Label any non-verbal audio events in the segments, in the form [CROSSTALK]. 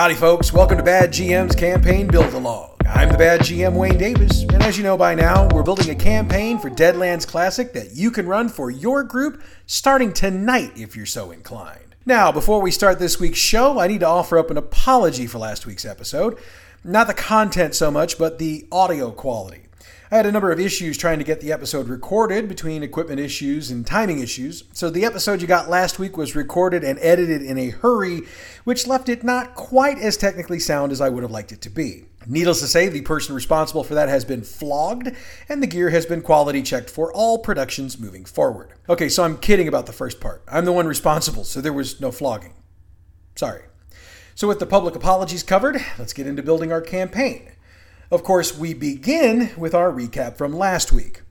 Howdy, folks. Welcome to Bad GM's Campaign Build Along. I'm the Bad GM Wayne Davis, and as you know by now, we're building a campaign for Deadlands Classic that you can run for your group starting tonight if you're so inclined. Now, before we start this week's show, I need to offer up an apology for last week's episode. Not the content so much, but the audio quality. I had a number of issues trying to get the episode recorded between equipment issues and timing issues, so the episode you got last week was recorded and edited in a hurry, which left it not quite as technically sound as I would have liked it to be. Needless to say, the person responsible for that has been flogged, and the gear has been quality checked for all productions moving forward. Okay, so I'm kidding about the first part. I'm the one responsible, so there was no flogging. Sorry. So, with the public apologies covered, let's get into building our campaign. Of course, we begin with our recap from last week.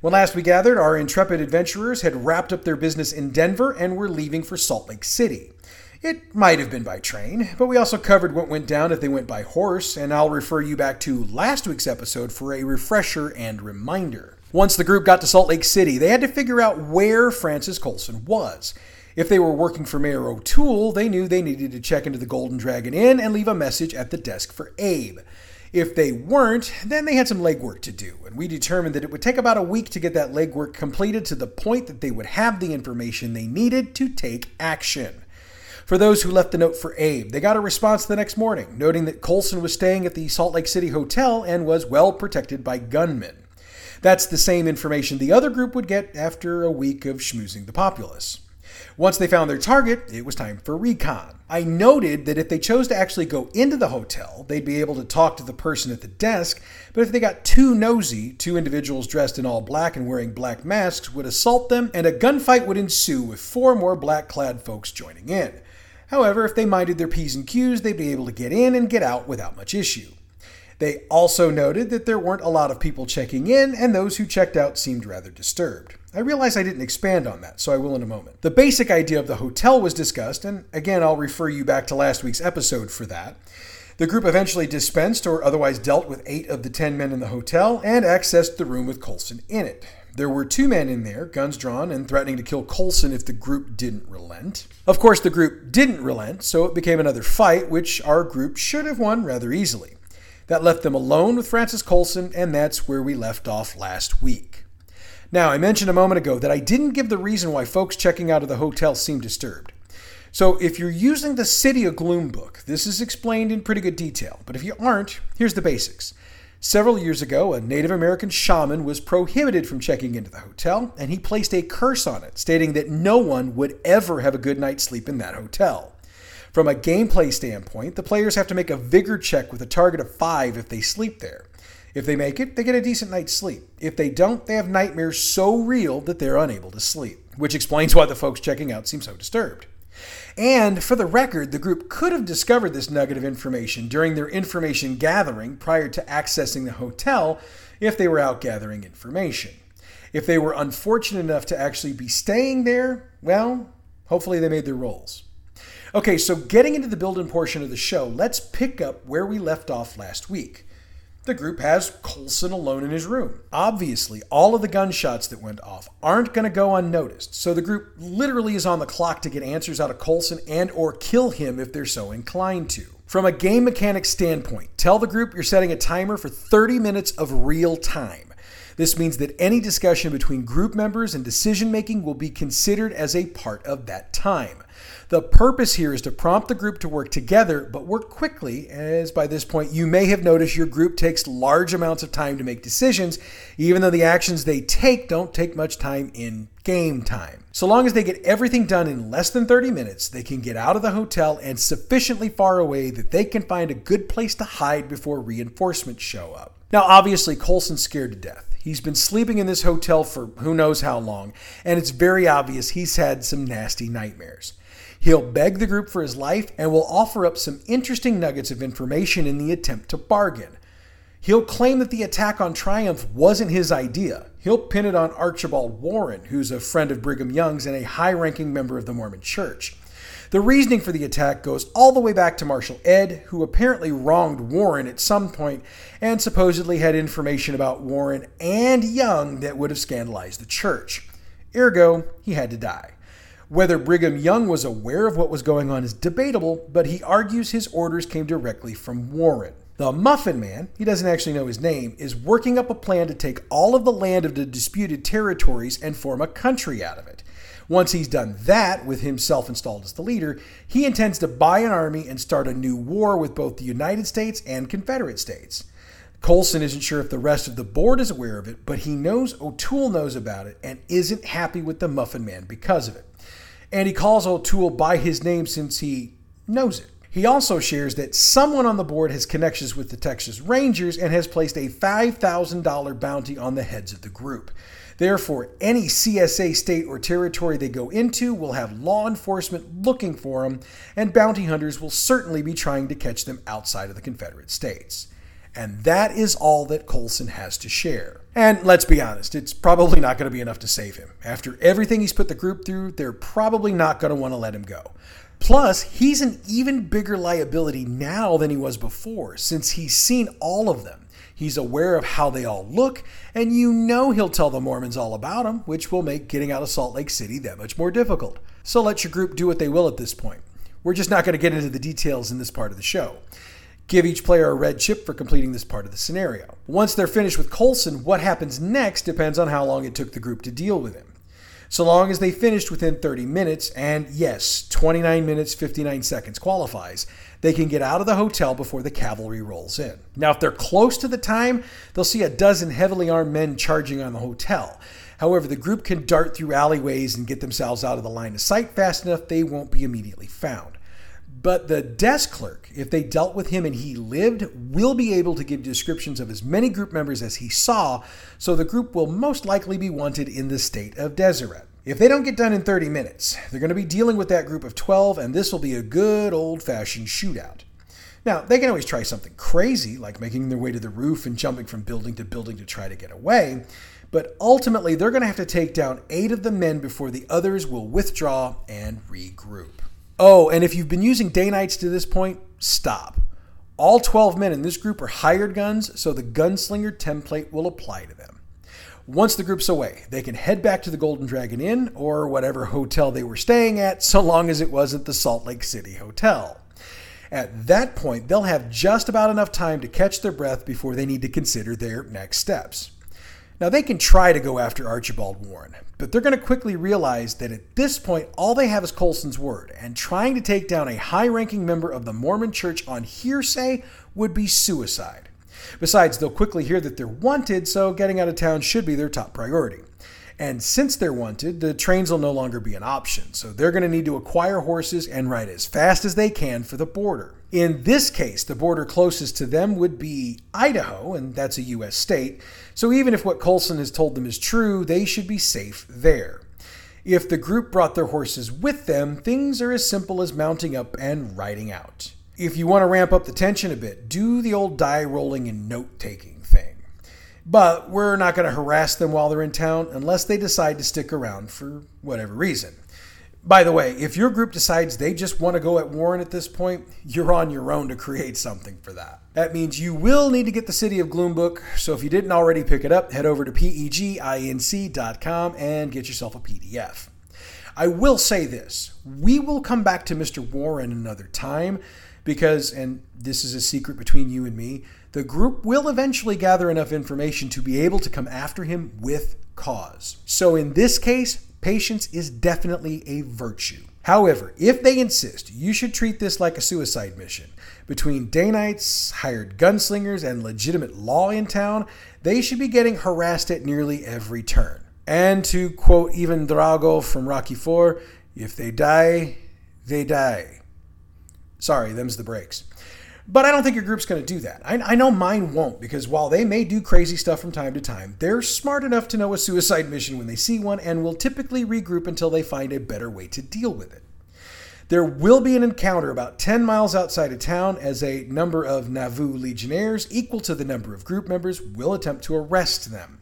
When last we gathered, our intrepid adventurers had wrapped up their business in Denver and were leaving for Salt Lake City. It might have been by train, but we also covered what went down if they went by horse, and I'll refer you back to last week's episode for a refresher and reminder. Once the group got to Salt Lake City, they had to figure out where Francis Colson was. If they were working for Mayor O'Toole, they knew they needed to check into the Golden Dragon Inn and leave a message at the desk for Abe. If they weren't, then they had some legwork to do, and we determined that it would take about a week to get that legwork completed to the point that they would have the information they needed to take action. For those who left the note for Abe, they got a response the next morning, noting that Colson was staying at the Salt Lake City Hotel and was well protected by gunmen. That's the same information the other group would get after a week of schmoozing the populace. Once they found their target, it was time for recon. I noted that if they chose to actually go into the hotel, they'd be able to talk to the person at the desk, but if they got too nosy, two individuals dressed in all black and wearing black masks would assault them, and a gunfight would ensue with four more black clad folks joining in. However, if they minded their P's and Q's, they'd be able to get in and get out without much issue. They also noted that there weren't a lot of people checking in, and those who checked out seemed rather disturbed. I realize I didn't expand on that, so I will in a moment. The basic idea of the hotel was discussed, and again, I'll refer you back to last week's episode for that. The group eventually dispensed or otherwise dealt with eight of the ten men in the hotel and accessed the room with Colson in it. There were two men in there, guns drawn, and threatening to kill Colson if the group didn't relent. Of course, the group didn't relent, so it became another fight, which our group should have won rather easily. That left them alone with Francis Colson, and that's where we left off last week. Now, I mentioned a moment ago that I didn't give the reason why folks checking out of the hotel seemed disturbed. So, if you're using the City of Gloom book, this is explained in pretty good detail. But if you aren't, here's the basics. Several years ago, a Native American shaman was prohibited from checking into the hotel, and he placed a curse on it, stating that no one would ever have a good night's sleep in that hotel. From a gameplay standpoint, the players have to make a vigor check with a target of 5 if they sleep there. If they make it, they get a decent night's sleep. If they don't, they have nightmares so real that they're unable to sleep, which explains why the folks checking out seem so disturbed. And for the record, the group could have discovered this nugget of information during their information gathering prior to accessing the hotel if they were out gathering information. If they were unfortunate enough to actually be staying there, well, hopefully they made their rolls. Okay, so getting into the build-in portion of the show, let's pick up where we left off last week the group has Colson alone in his room. Obviously, all of the gunshots that went off aren't going to go unnoticed, so the group literally is on the clock to get answers out of Colson and or kill him if they're so inclined to. From a game mechanics standpoint, tell the group you're setting a timer for 30 minutes of real time. This means that any discussion between group members and decision making will be considered as a part of that time. The purpose here is to prompt the group to work together, but work quickly, as by this point you may have noticed your group takes large amounts of time to make decisions, even though the actions they take don't take much time in game time. So long as they get everything done in less than 30 minutes, they can get out of the hotel and sufficiently far away that they can find a good place to hide before reinforcements show up. Now, obviously, Colson's scared to death. He's been sleeping in this hotel for who knows how long, and it's very obvious he's had some nasty nightmares. He'll beg the group for his life and will offer up some interesting nuggets of information in the attempt to bargain. He'll claim that the attack on Triumph wasn't his idea. He'll pin it on Archibald Warren, who's a friend of Brigham Young's and a high ranking member of the Mormon Church. The reasoning for the attack goes all the way back to Marshal Ed, who apparently wronged Warren at some point and supposedly had information about Warren and Young that would have scandalized the church. Ergo, he had to die. Whether Brigham Young was aware of what was going on is debatable, but he argues his orders came directly from Warren. The Muffin Man, he doesn't actually know his name, is working up a plan to take all of the land of the disputed territories and form a country out of it. Once he's done that, with himself installed as the leader, he intends to buy an army and start a new war with both the United States and Confederate States. Colson isn't sure if the rest of the board is aware of it, but he knows O'Toole knows about it and isn't happy with the Muffin Man because of it. And he calls O'Toole by his name since he knows it. He also shares that someone on the board has connections with the Texas Rangers and has placed a $5,000 bounty on the heads of the group. Therefore, any CSA state or territory they go into will have law enforcement looking for them, and bounty hunters will certainly be trying to catch them outside of the Confederate States. And that is all that Colson has to share. And let's be honest, it's probably not going to be enough to save him. After everything he's put the group through, they're probably not going to want to let him go. Plus, he's an even bigger liability now than he was before, since he's seen all of them. He's aware of how they all look, and you know he'll tell the Mormons all about them, which will make getting out of Salt Lake City that much more difficult. So let your group do what they will at this point. We're just not going to get into the details in this part of the show. Give each player a red chip for completing this part of the scenario. Once they're finished with Colson, what happens next depends on how long it took the group to deal with him so long as they finished within 30 minutes, and yes, 29 minutes 59 seconds qualifies, they can get out of the hotel before the cavalry rolls in. Now, if they're close to the time, they'll see a dozen heavily armed men charging on the hotel. However, the group can dart through alleyways and get themselves out of the line of sight fast enough they won't be immediately found. But the desk clerk, if they dealt with him and he lived, will be able to give descriptions of as many group members as he saw, so the group will most likely be wanted in the state of Deseret. If they don't get done in 30 minutes, they're going to be dealing with that group of 12, and this will be a good old fashioned shootout. Now, they can always try something crazy, like making their way to the roof and jumping from building to building to try to get away, but ultimately they're going to have to take down eight of the men before the others will withdraw and regroup. Oh, and if you've been using Danites to this point, stop. All 12 men in this group are hired guns, so the gunslinger template will apply to them. Once the group's away, they can head back to the Golden Dragon Inn or whatever hotel they were staying at, so long as it wasn't the Salt Lake City Hotel. At that point, they'll have just about enough time to catch their breath before they need to consider their next steps. Now, they can try to go after Archibald Warren, but they're going to quickly realize that at this point, all they have is Colson's word, and trying to take down a high ranking member of the Mormon church on hearsay would be suicide. Besides, they'll quickly hear that they're wanted, so getting out of town should be their top priority. And since they're wanted, the trains will no longer be an option, so they're going to need to acquire horses and ride as fast as they can for the border. In this case, the border closest to them would be Idaho, and that's a U.S. state, so even if what Colson has told them is true, they should be safe there. If the group brought their horses with them, things are as simple as mounting up and riding out. If you want to ramp up the tension a bit, do the old die rolling and note taking thing. But we're not going to harass them while they're in town unless they decide to stick around for whatever reason. By the way, if your group decides they just want to go at Warren at this point, you're on your own to create something for that. That means you will need to get the City of Gloom book, so if you didn't already pick it up, head over to peginc.com and get yourself a PDF. I will say this we will come back to Mr. Warren another time because, and this is a secret between you and me, the group will eventually gather enough information to be able to come after him with cause. So in this case, patience is definitely a virtue. However, if they insist, you should treat this like a suicide mission. Between day Danites, hired gunslingers, and legitimate law in town, they should be getting harassed at nearly every turn. And to quote Ivan Drago from Rocky IV, if they die, they die. Sorry, them's the breaks. But I don't think your group's going to do that. I, I, know mine won't, because while they may do crazy stuff from time to time, they're smart enough to know a suicide mission when they see one and will typically regroup until they find a better way to deal with it. There will be an encounter about 10 miles outside of town as a number of Nauvoo legionnaires, equal to the number of group members, will attempt to arrest them.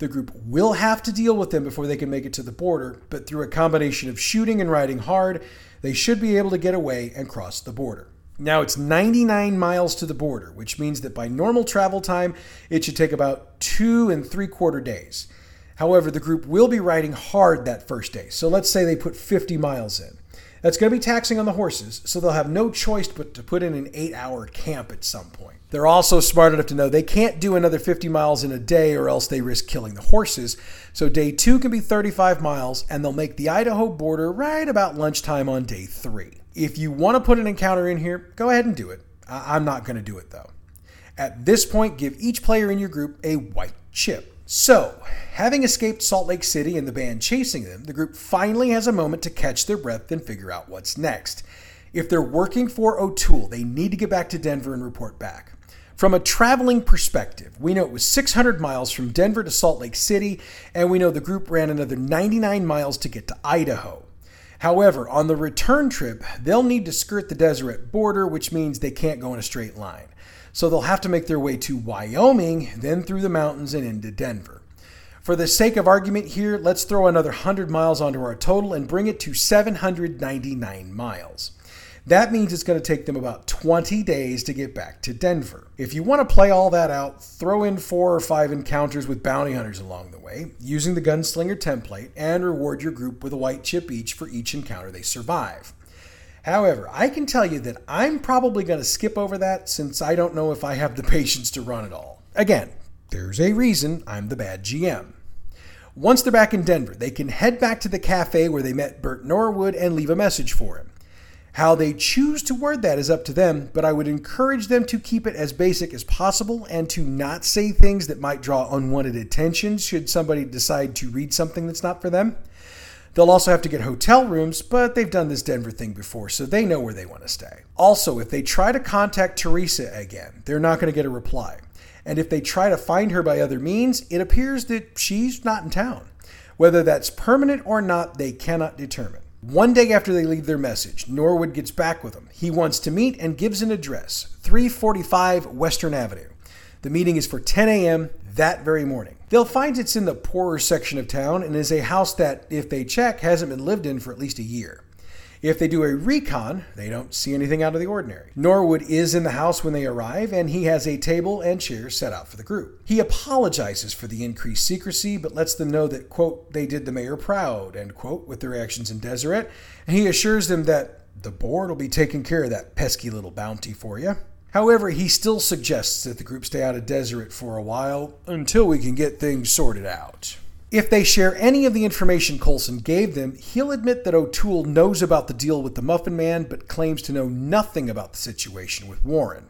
The group will have to deal with them before they can make it to the border, but through a combination of shooting and riding hard, they should be able to get away and cross the border. Now it's 99 miles to the border, which means that by normal travel time, it should take about two and three quarter days. However, the group will be riding hard that first day. So let's say they put 50 miles in. That's going to be taxing on the horses, so they'll have no choice but to put in an eight hour camp at some point. They're also smart enough to know they can't do another 50 miles in a day or else they risk killing the horses. So day two can be 35 miles, and they'll make the Idaho border right about lunchtime on day three. If you want to put an encounter in here, go ahead and do it. I'm not going to do it though. At this point, give each player in your group a white chip. So, having escaped Salt Lake City and the band chasing them, the group finally has a moment to catch their breath and figure out what's next. If they're working for O'Toole, they need to get back to Denver and report back. From a traveling perspective, we know it was 600 miles from Denver to Salt Lake City, and we know the group ran another 99 miles to get to Idaho. However, on the return trip, they'll need to skirt the Deseret border, which means they can't go in a straight line. So they'll have to make their way to Wyoming, then through the mountains and into Denver. For the sake of argument here, let's throw another 100 miles onto our total and bring it to 799 miles. That means it's going to take them about 20 days to get back to Denver. If you want to play all that out, throw in four or five encounters with bounty hunters along the way, using the gunslinger template, and reward your group with a white chip each for each encounter they survive. However, I can tell you that I'm probably going to skip over that since I don't know if I have the [LAUGHS] patience to run it all. Again, there's a reason I'm the bad GM. Once they're back in Denver, they can head back to the cafe where they met Bert Norwood and leave a message for him. How they choose to word that is up to them, but I would encourage them to keep it as basic as possible and to not say things that might draw unwanted attention should somebody decide to read something that's not for them. They'll also have to get hotel rooms, but they've done this Denver thing before, so they know where they want to stay. Also, if they try to contact Teresa again, they're not going to get a reply. And if they try to find her by other means, it appears that she's not in town. Whether that's permanent or not, they cannot determine. One day after they leave their message, Norwood gets back with them. He wants to meet and gives an address 345 Western Avenue. The meeting is for 10 a.m. that very morning. They'll find it's in the poorer section of town and is a house that, if they check, hasn't been lived in for at least a year. If they do a recon, they don't see anything out of the ordinary. Norwood is in the house when they arrive, and he has a table and chairs set out for the group. He apologizes for the increased secrecy, but lets them know that, quote, they did the mayor proud, end quote, with their actions in Deseret, and he assures them that the board will be taking care of that pesky little bounty for you. However, he still suggests that the group stay out of Deseret for a while until we can get things sorted out. If they share any of the information Colson gave them, he'll admit that O'Toole knows about the deal with the Muffin Man, but claims to know nothing about the situation with Warren.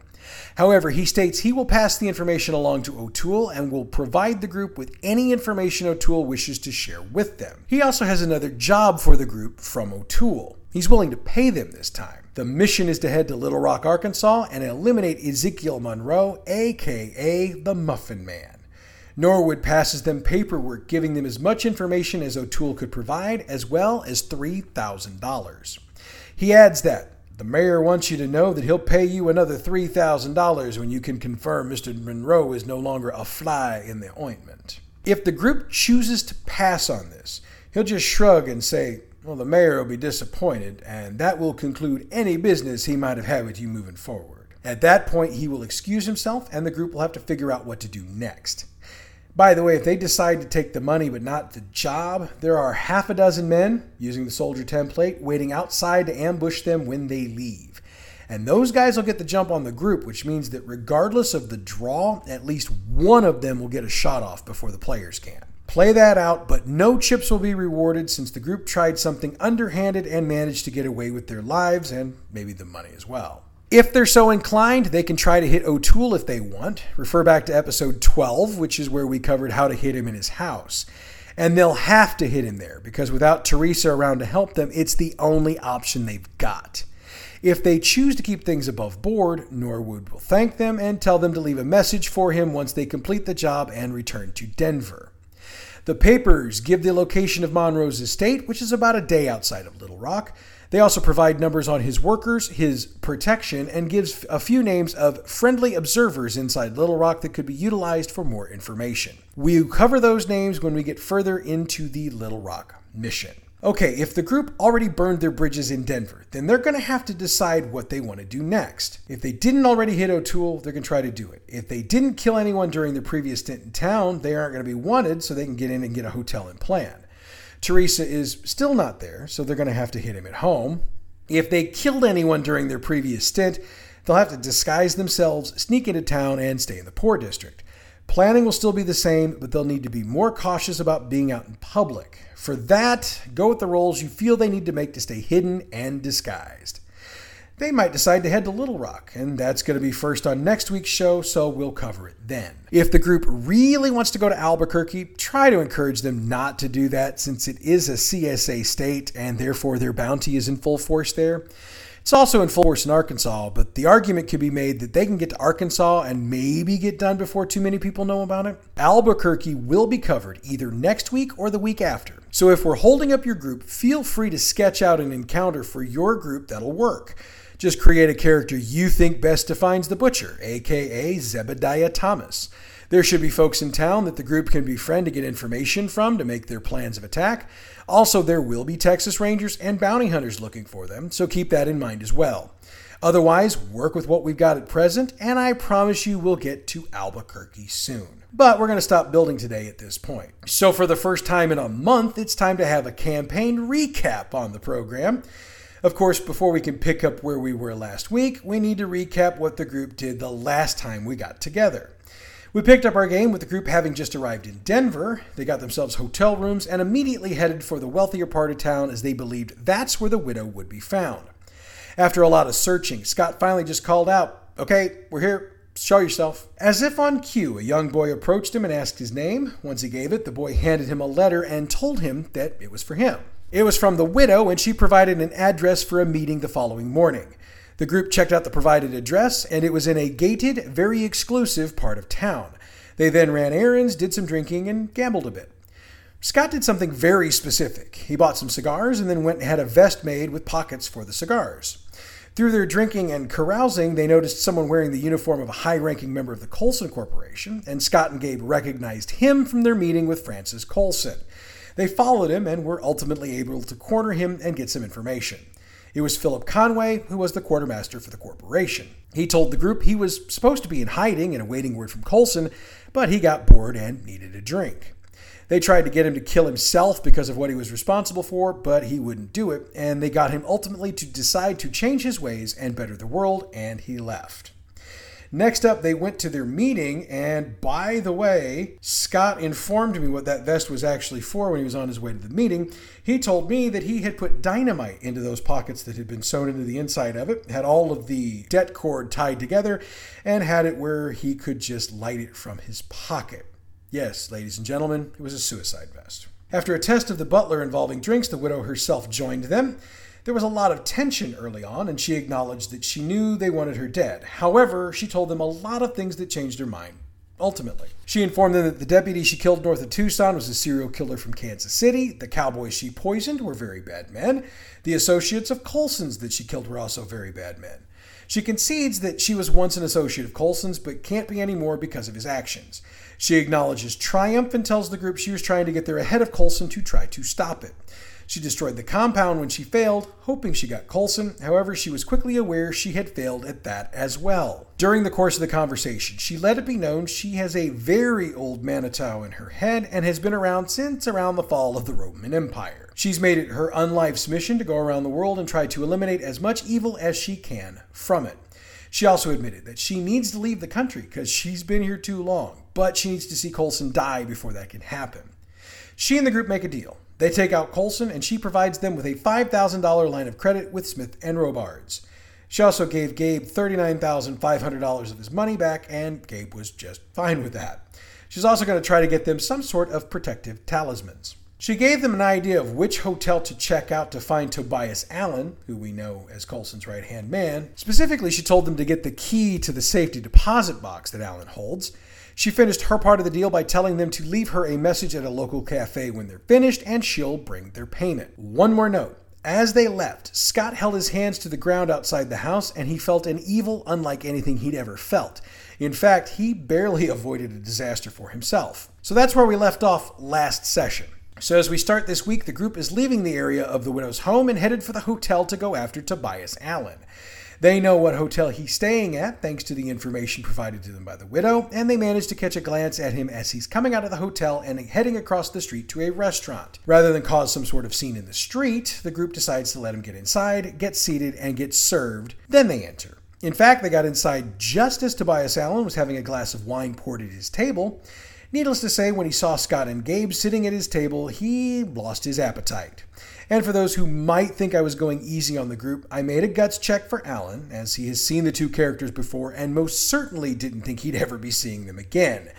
However, he states he will pass the information along to O'Toole and will provide the group with any information O'Toole wishes to share with them. He also has another job for the group from O'Toole. He's willing to pay them this time. The mission is to head to Little Rock, Arkansas, and eliminate Ezekiel Monroe, aka the Muffin Man. Norwood passes them paperwork giving them as much information as O'Toole could provide, as well as $3,000. He adds that the mayor wants you to know that he'll pay you another $3,000 when you can confirm Mr. Monroe is no longer a fly in the ointment. If the group chooses to pass on this, he'll just shrug and say, well, the mayor will be disappointed, and that will conclude any business he might have had with you moving forward. At that point, he will excuse himself, and the group will have to figure out what to do next. By the way, if they decide to take the money but not the job, there are half a dozen men, using the soldier template, waiting outside to ambush them when they leave. And those guys will get the jump on the group, which means that regardless of the draw, at least one of them will get a shot off before the players can. Play that out, but no chips will be rewarded since the group tried something underhanded and managed to get away with their lives and maybe the money as well. If they're so inclined, they can try to hit O'Toole if they want. Refer back to episode 12, which is where we covered how to hit him in his house. And they'll have to hit him there because without Teresa around to help them, it's the only option they've got. If they choose to keep things above board, Norwood will thank them and tell them to leave a message for him once they complete the job and return to Denver. The papers give the location of Monroe's estate, which is about a day outside of Little Rock. They also provide numbers on his workers, his protection, and gives a few names of friendly observers inside Little Rock that could be utilized for more information. We cover those names when we get further into the Little Rock mission. Okay, if the group already burned their bridges in Denver, then they're going to have to decide what they want to do next. If they didn't already hit O'Toole, they're going to try to do it. If they didn't kill anyone during their previous stint in town, they aren't going to be wanted, so they can get in and get a hotel and plan. Teresa is still not there, so they're going to have to hit him at home. If they killed anyone during their previous stint, they'll have to disguise themselves, sneak into town, and stay in the poor district. Planning will still be the same, but they'll need to be more cautious about being out in public. For that, go with the rolls you feel they need to make to stay hidden and disguised. They might decide to head to Little Rock, and that's going to be first on next week's show, so we'll cover it then. If the group really wants to go to Albuquerque, try to encourage them not to do that since it is a CSA state and therefore their bounty is in full force there. It's also in full force in Arkansas, but the argument could be made that they can get to Arkansas and maybe get done before too many people know about it. Albuquerque will be covered either next week or the week after. So if we're holding up your group, feel free to sketch out an encounter for your group that'll work. Just create a character you think best defines the butcher, aka Zebediah Thomas. There should be folks in town that the group can befriend to get information from to make their plans of attack. Also, there will be Texas Rangers and bounty hunters looking for them, so keep that in mind as well. Otherwise, work with what we've got at present, and I promise you we'll get to Albuquerque soon. But we're going to stop building today at this point. So, for the first time in a month, it's time to have a campaign recap on the program. Of course, before we can pick up where we were last week, we need to recap what the group did the last time we got together. We picked up our game with the group having just arrived in Denver. They got themselves hotel rooms and immediately headed for the wealthier part of town as they believed that's where the widow would be found. After a lot of searching, Scott finally just called out, Okay, we're here. Show yourself. As if on cue, a young boy approached him and asked his name. Once he gave it, the boy handed him a letter and told him that it was for him. It was from the widow, and she provided an address for a meeting the following morning. The group checked out the provided address, and it was in a gated, very exclusive part of town. They then ran errands, did some drinking, and gambled a bit. Scott did something very specific. He bought some cigars and then went and had a vest made with pockets for the cigars. Through their drinking and carousing, they noticed someone wearing the uniform of a high ranking member of the Colson Corporation, and Scott and Gabe recognized him from their meeting with Francis Colson. They followed him and were ultimately able to corner him and get some information. It was Philip Conway, who was the quartermaster for the corporation. He told the group he was supposed to be in hiding and awaiting word from Colson, but he got bored and needed a drink. They tried to get him to kill himself because of what he was responsible for, but he wouldn't do it, and they got him ultimately to decide to change his ways and better the world, and he left. Next up, they went to their meeting, and by the way, Scott informed me what that vest was actually for when he was on his way to the meeting. He told me that he had put dynamite into those pockets that had been sewn into the inside of it, had all of the det cord tied together, and had it where he could just light it from his pocket. Yes, ladies and gentlemen, it was a suicide vest. After a test of the butler involving drinks, the widow herself joined them. There was a lot of tension early on, and she acknowledged that she knew they wanted her dead. However, she told them a lot of things that changed her mind. Ultimately, she informed them that the deputy she killed north of Tucson was a serial killer from Kansas City. The cowboys she poisoned were very bad men. The associates of Colson's that she killed were also very bad men. She concedes that she was once an associate of Colson's, but can't be anymore because of his actions. She acknowledges triumph and tells the group she was trying to get there ahead of Colson to try to stop it. She destroyed the compound when she failed, hoping she got Colson. However, she was quickly aware she had failed at that as well. During the course of the conversation, she let it be known she has a very old Manitou in her head and has been around since around the fall of the Roman Empire. She's made it her unlife's mission to go around the world and try to eliminate as much evil as she can from it. She also admitted that she needs to leave the country because she's been here too long, but she needs to see Colson die before that can happen. She and the group make a deal. They take out Colson, and she provides them with a $5,000 line of credit with Smith and Robards. She also gave Gabe $39,500 of his money back, and Gabe was just fine with that. She's also going to try to get them some sort of protective talismans. She gave them an idea of which hotel to check out to find Tobias Allen, who we know as Colson's right hand man. Specifically, she told them to get the key to the safety deposit box that Allen holds. She finished her part of the deal by telling them to leave her a message at a local cafe when they're finished and she'll bring their payment. One more note. As they left, Scott held his hands to the ground outside the house and he felt an evil unlike anything he'd ever felt. In fact, he barely [LAUGHS] avoided a disaster for himself. So that's where we left off last session. So, as we start this week, the group is leaving the area of the widow's home and headed for the hotel to go after Tobias Allen. They know what hotel he's staying at thanks to the information provided to them by the widow, and they manage to catch a glance at him as he's coming out of the hotel and heading across the street to a restaurant. Rather than cause some sort of scene in the street, the group decides to let him get inside, get seated, and get served. Then they enter. In fact, they got inside just as Tobias Allen was having a glass of wine poured at his table. Needless to say, when he saw Scott and Gabe sitting at his table, he lost his appetite. And for those who might think I was going easy on the group, I made a guts check for Allen, as he has seen the two characters before and most certainly didn't think he'd ever be seeing them again.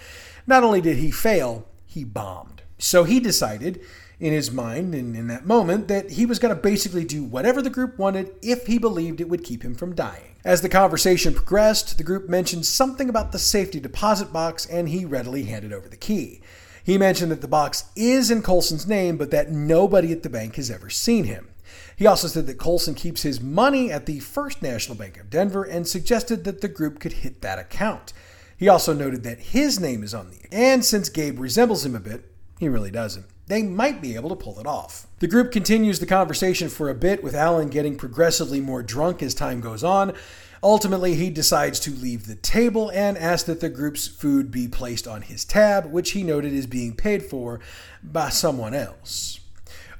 Not only did he fail, he bombed. So he decided, in his mind and in that moment, that he was going to basically do whatever the group wanted if he believed it would keep him from dying. As the conversation progressed, the group mentioned something about the safety deposit box, and he readily handed over the key. He mentioned that the box is in Colson's name, but that nobody at the bank has ever seen him. He also said that Colson keeps his money at the First National Bank of Denver and suggested that the group could hit that account. He also noted that his name is on the and since Gabe resembles him a bit, he really doesn't. They might be able to pull it off. The group continues the conversation for a bit, with Allen getting progressively more drunk as time goes on, Ultimately, he decides to leave the table and asks that the group's food be placed on his tab, which he noted is being paid for by someone else.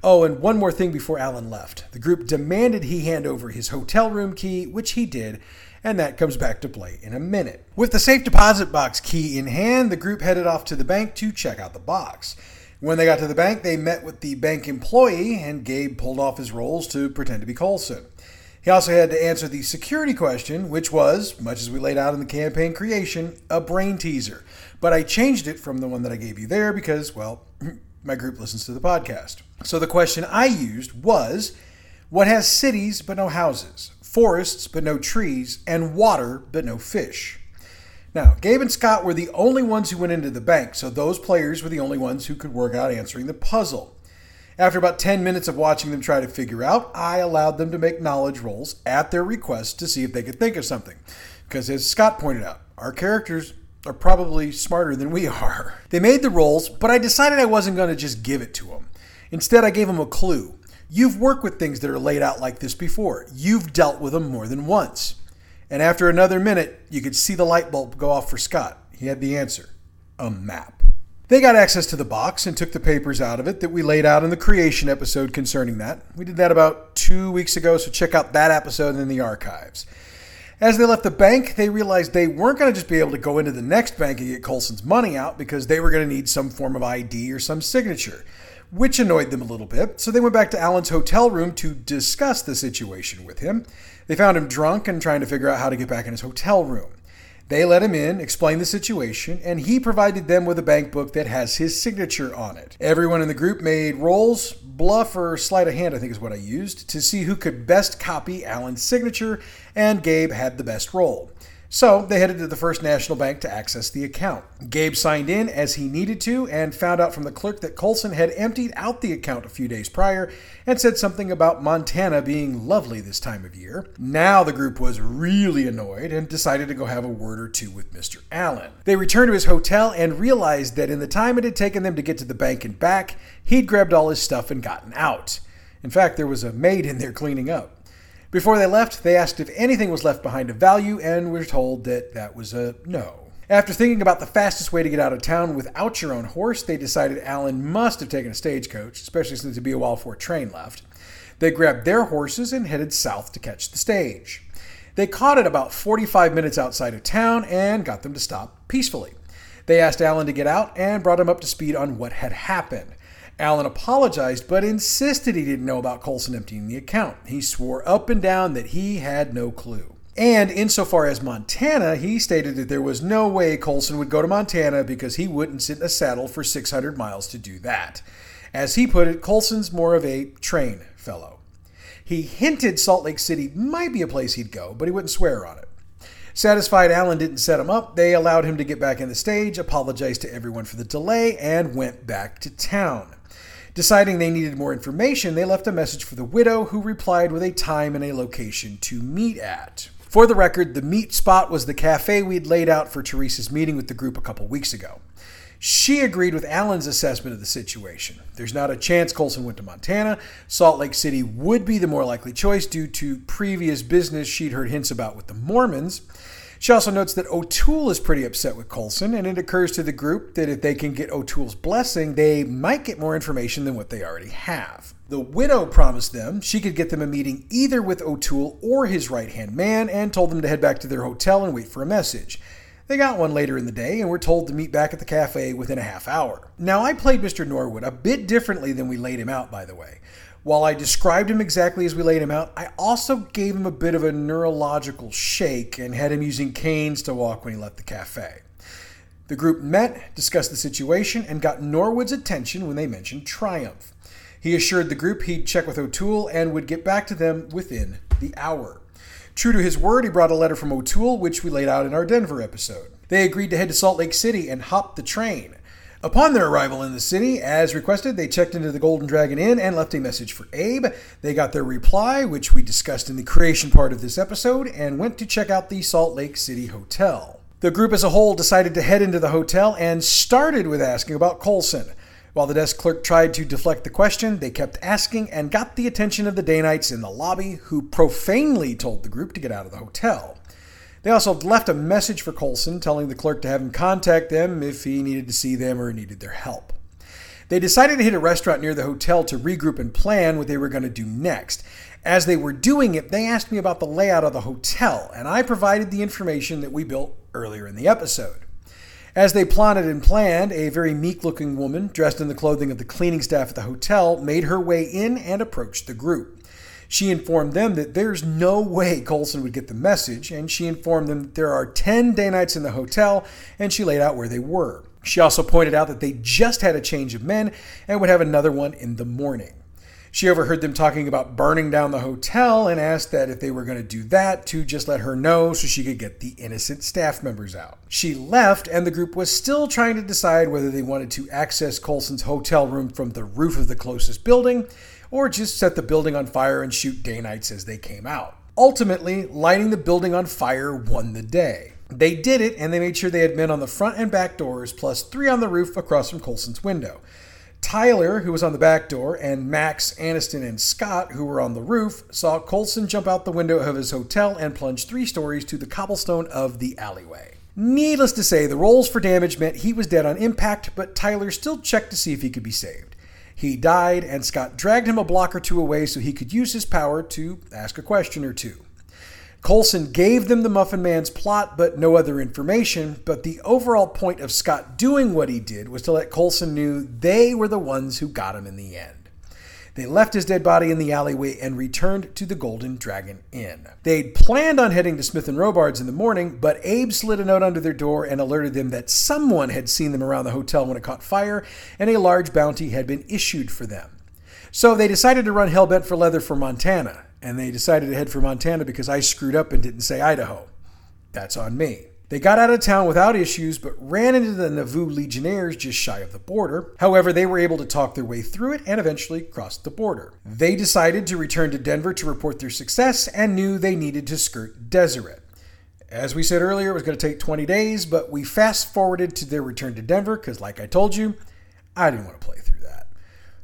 Oh, and one more thing before Allen left. The group demanded he hand over his hotel room key, which he did, and that comes back to play in a minute. With the safe deposit box key in hand, the group headed off to the bank to check out the box. When they got to the bank, they met with the bank employee, and Gabe pulled off his rolls to pretend to be Colson. He also had to answer the security question, which was, much as we laid out in the campaign creation, a brain teaser. But I changed it from the one that I gave you there because, well, [CLEARS THROAT] my group listens to the podcast. So the question I used was what has cities but no houses, forests but no trees, and water but no fish? Now, Gabe and Scott were the only ones who went into the bank, so those players were the only ones who could work out answering the puzzle. After about 10 minutes of watching them try to figure out, I allowed them to make knowledge rolls at their request to see if they could think of something. Because as Scott pointed out, our characters are probably smarter than we [LAUGHS] are. They made the rolls, but I decided I wasn't going to just give it to them. Instead, I gave them a clue. You've worked with things that are laid out like this before. You've dealt with them more than once. And after another minute, you could see the light bulb go off for Scott. He had the answer a map. They got access to the box and took the papers out of it that we laid out in the creation episode concerning that. We did that about two weeks ago, so check out that episode in the archives. As they left the bank, they realized they weren't going to just be able to go into the next bank and get Colson's money out because they were going to need some form of ID or some signature, which annoyed them a little bit. So they went back to Allen's hotel room to discuss the situation with him. They found him drunk and trying to figure out how to get back in his hotel room. They let him in, explained the situation, and he provided them with a bank book that has his signature on it. Everyone in the group made rolls, bluff or sleight of hand, I think is what I used, to see who could best copy Allen's signature, and Gabe had the best roll. So they headed to the First National Bank to access the account. Gabe signed in as he needed to and found out from the clerk that Colson had emptied out the account a few days prior and said something about Montana being lovely this time of year. Now the group was really annoyed and decided to go have a word or two with Mr. Allen. They returned to his hotel and realized that in the time it had taken them to get to the bank and back, he'd grabbed all his stuff and gotten out. In fact, there was a maid in there cleaning up. Before they left, they asked if anything was left behind of value and were told that that was a no. After thinking about the fastest way to get out of town without your own horse, they decided Allen must have taken a stagecoach, especially since there'd be a while before a train left. They grabbed their horses and headed south to catch the stage. They caught it about 45 minutes outside of town and got them to stop peacefully. They asked Allen to get out and brought him up to speed on what had happened. Allen apologized, but insisted he didn't know about Colson emptying the account. He swore up and down that he had no clue. And insofar as Montana, he stated that there was no way Colson would go to Montana because he wouldn't sit in a saddle for 600 miles to do that. As he put it, Colson's more of a train fellow. He hinted Salt Lake City might be a place he'd go, but he wouldn't swear on it. Satisfied Allen didn't set him up, they allowed him to get back in the stage, apologized to everyone for the delay, and went back to town. Deciding they needed more information, they left a message for the widow, who replied with a time and a location to meet at. For the record, the meet spot was the cafe we'd laid out for Teresa's meeting with the group a couple weeks ago. She agreed with Allen's assessment of the situation. There's not a chance Colson went to Montana. Salt Lake City would be the more likely choice due to previous business she'd heard hints about with the Mormons. She also notes that O'Toole is pretty upset with Colson, and it occurs to the group that if they can get O'Toole's blessing, they might get more information than what they already have. The widow promised them she could get them a meeting either with O'Toole or his right hand man and told them to head back to their hotel and wait for a message. They got one later in the day and were told to meet back at the cafe within a half hour. Now, I played Mr. Norwood a bit differently than we laid him out, by the way. While I described him exactly as we laid him out, I also gave him a bit of a neurological shake and had him using canes to walk when he left the cafe. The group met, discussed the situation, and got Norwood's attention when they mentioned Triumph. He assured the group he'd check with O'Toole and would get back to them within the hour. True to his word, he brought a letter from O'Toole, which we laid out in our Denver episode. They agreed to head to Salt Lake City and hop the train. Upon their arrival in the city, as requested, they checked into the Golden Dragon Inn and left a message for Abe. They got their reply, which we discussed in the creation part of this episode, and went to check out the Salt Lake City Hotel. The group as a whole decided to head into the hotel and started with asking about Colson. While the desk clerk tried to deflect the question, they kept asking and got the attention of the Danites in the lobby, who profanely told the group to get out of the hotel. They also left a message for Colson telling the clerk to have him contact them if he needed to see them or needed their help. They decided to hit a restaurant near the hotel to regroup and plan what they were going to do next. As they were doing it, they asked me about the layout of the hotel, and I provided the information that we built earlier in the episode. As they plotted and planned, a very meek looking woman, dressed in the clothing of the cleaning staff at the hotel, made her way in and approached the group. She informed them that there's no way Colson would get the message, and she informed them that there are 10 Danites in the hotel, and she laid out where they were. She also pointed out that they just had a change of men and would have another one in the morning. She overheard them talking about burning down the hotel and asked that if they were going to do that, to just let her know so she could get the innocent staff members out. She left, and the group was still trying to decide whether they wanted to access Colson's hotel room from the roof of the closest building or just set the building on fire and shoot Danites as they came out. Ultimately, lighting the building on fire won the day. They did it, and they made sure they had men on the front and back doors, plus three on the roof across from Colson's window. Tyler, who was on the back door, and Max, Aniston, and Scott, who were on the roof, saw Colson jump out the window of his hotel and plunge three stories to the cobblestone of the alleyway. Needless to say, the rolls for damage meant he was dead on impact, but Tyler still checked to see if he could be saved. He died, and Scott dragged him a block or two away so he could use his power to ask a question or two. Colson gave them the Muffin Man's plot, but no other information. But the overall point of Scott doing what he did was to let Colson knew they were the ones who got him in the end. They left his dead body in the alleyway and returned to the Golden Dragon Inn. They'd planned on heading to Smith and Robards in the morning, but Abe slid a note under their door and alerted them that someone had seen them around the hotel when it caught fire, and a large bounty had been issued for them. So they decided to run hellbent for leather for Montana, and they decided to head for Montana because I screwed up and didn't say Idaho. That's on me. They got out of town without issues, but ran into the Nauvoo Legionnaires just shy of the border. However, they were able to talk their way through it and eventually crossed the border. They decided to return to Denver to report their success and knew they needed to skirt Deseret. As we said earlier, it was going to take 20 days, but we fast forwarded to their return to Denver because, like I told you, I didn't want to play through that.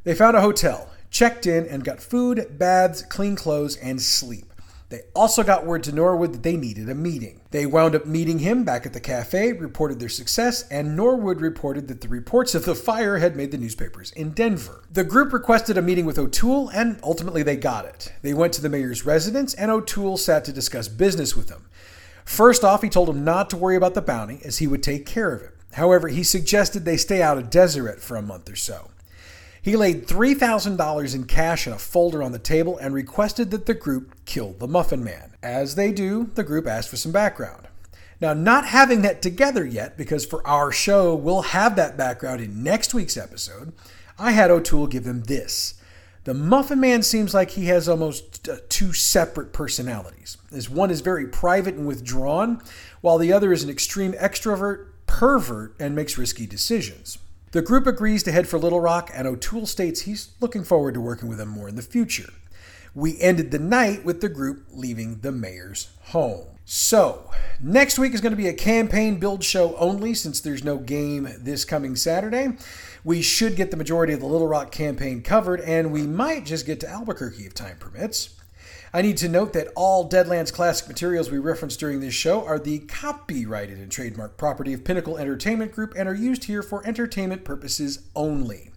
They found a hotel, checked in, and got food, baths, clean clothes, and sleep. They also got word to Norwood that they needed a meeting. They wound up meeting him back at the cafe, reported their success, and Norwood reported that the reports of the fire had made the newspapers in Denver. The group requested a meeting with O'Toole, and ultimately they got it. They went to the mayor's residence, and O'Toole sat to discuss business with them. First off, he told them not to worry about the bounty, as he would take care of it. However, he suggested they stay out of Deseret for a month or so. He laid $3,000 in cash in a folder on the table and requested that the group kill the Muffin Man. As they do, the group asked for some background. Now, not having that together yet, because for our show, we'll have that background in next week's episode, I had O'Toole give them this. The Muffin Man seems like he has almost uh, two separate personalities. As one is very private and withdrawn, while the other is an extreme extrovert, pervert, and makes risky decisions. The group agrees to head for Little Rock, and O'Toole states he's looking forward to working with them more in the future. We ended the night with the group leaving the mayor's home. So, next week is going to be a campaign build show only since there's no game this coming Saturday. We should get the majority of the Little Rock campaign covered, and we might just get to Albuquerque if time permits. I need to note that all Deadlands Classic materials we reference during this show are the copyrighted and trademark property of Pinnacle Entertainment Group and are used here for entertainment purposes only.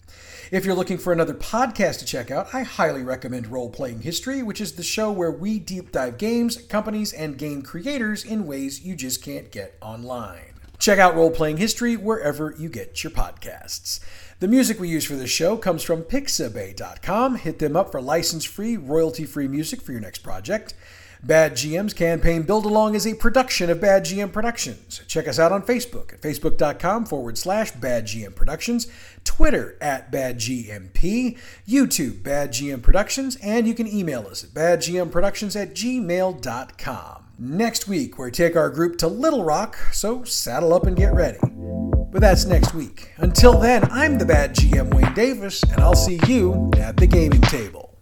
If you're looking for another podcast to check out, I highly recommend Role Playing History, which is the show where we deep dive games, companies, and game creators in ways you just can't get online. Check out Role Playing History wherever you get your podcasts. The music we use for this show comes from Pixabay.com. Hit them up for license free, royalty free music for your next project. Bad GM's campaign Build Along is a production of Bad GM Productions. Check us out on Facebook at facebook.com forward slash Bad GM Productions, Twitter at Bad GMP, YouTube Bad GM Productions, and you can email us at badgmproductions at gmail.com. Next week, we take our group to Little Rock, so saddle up and get ready. But that's next week. Until then, I'm the bad GM Wayne Davis, and I'll see you at the gaming table.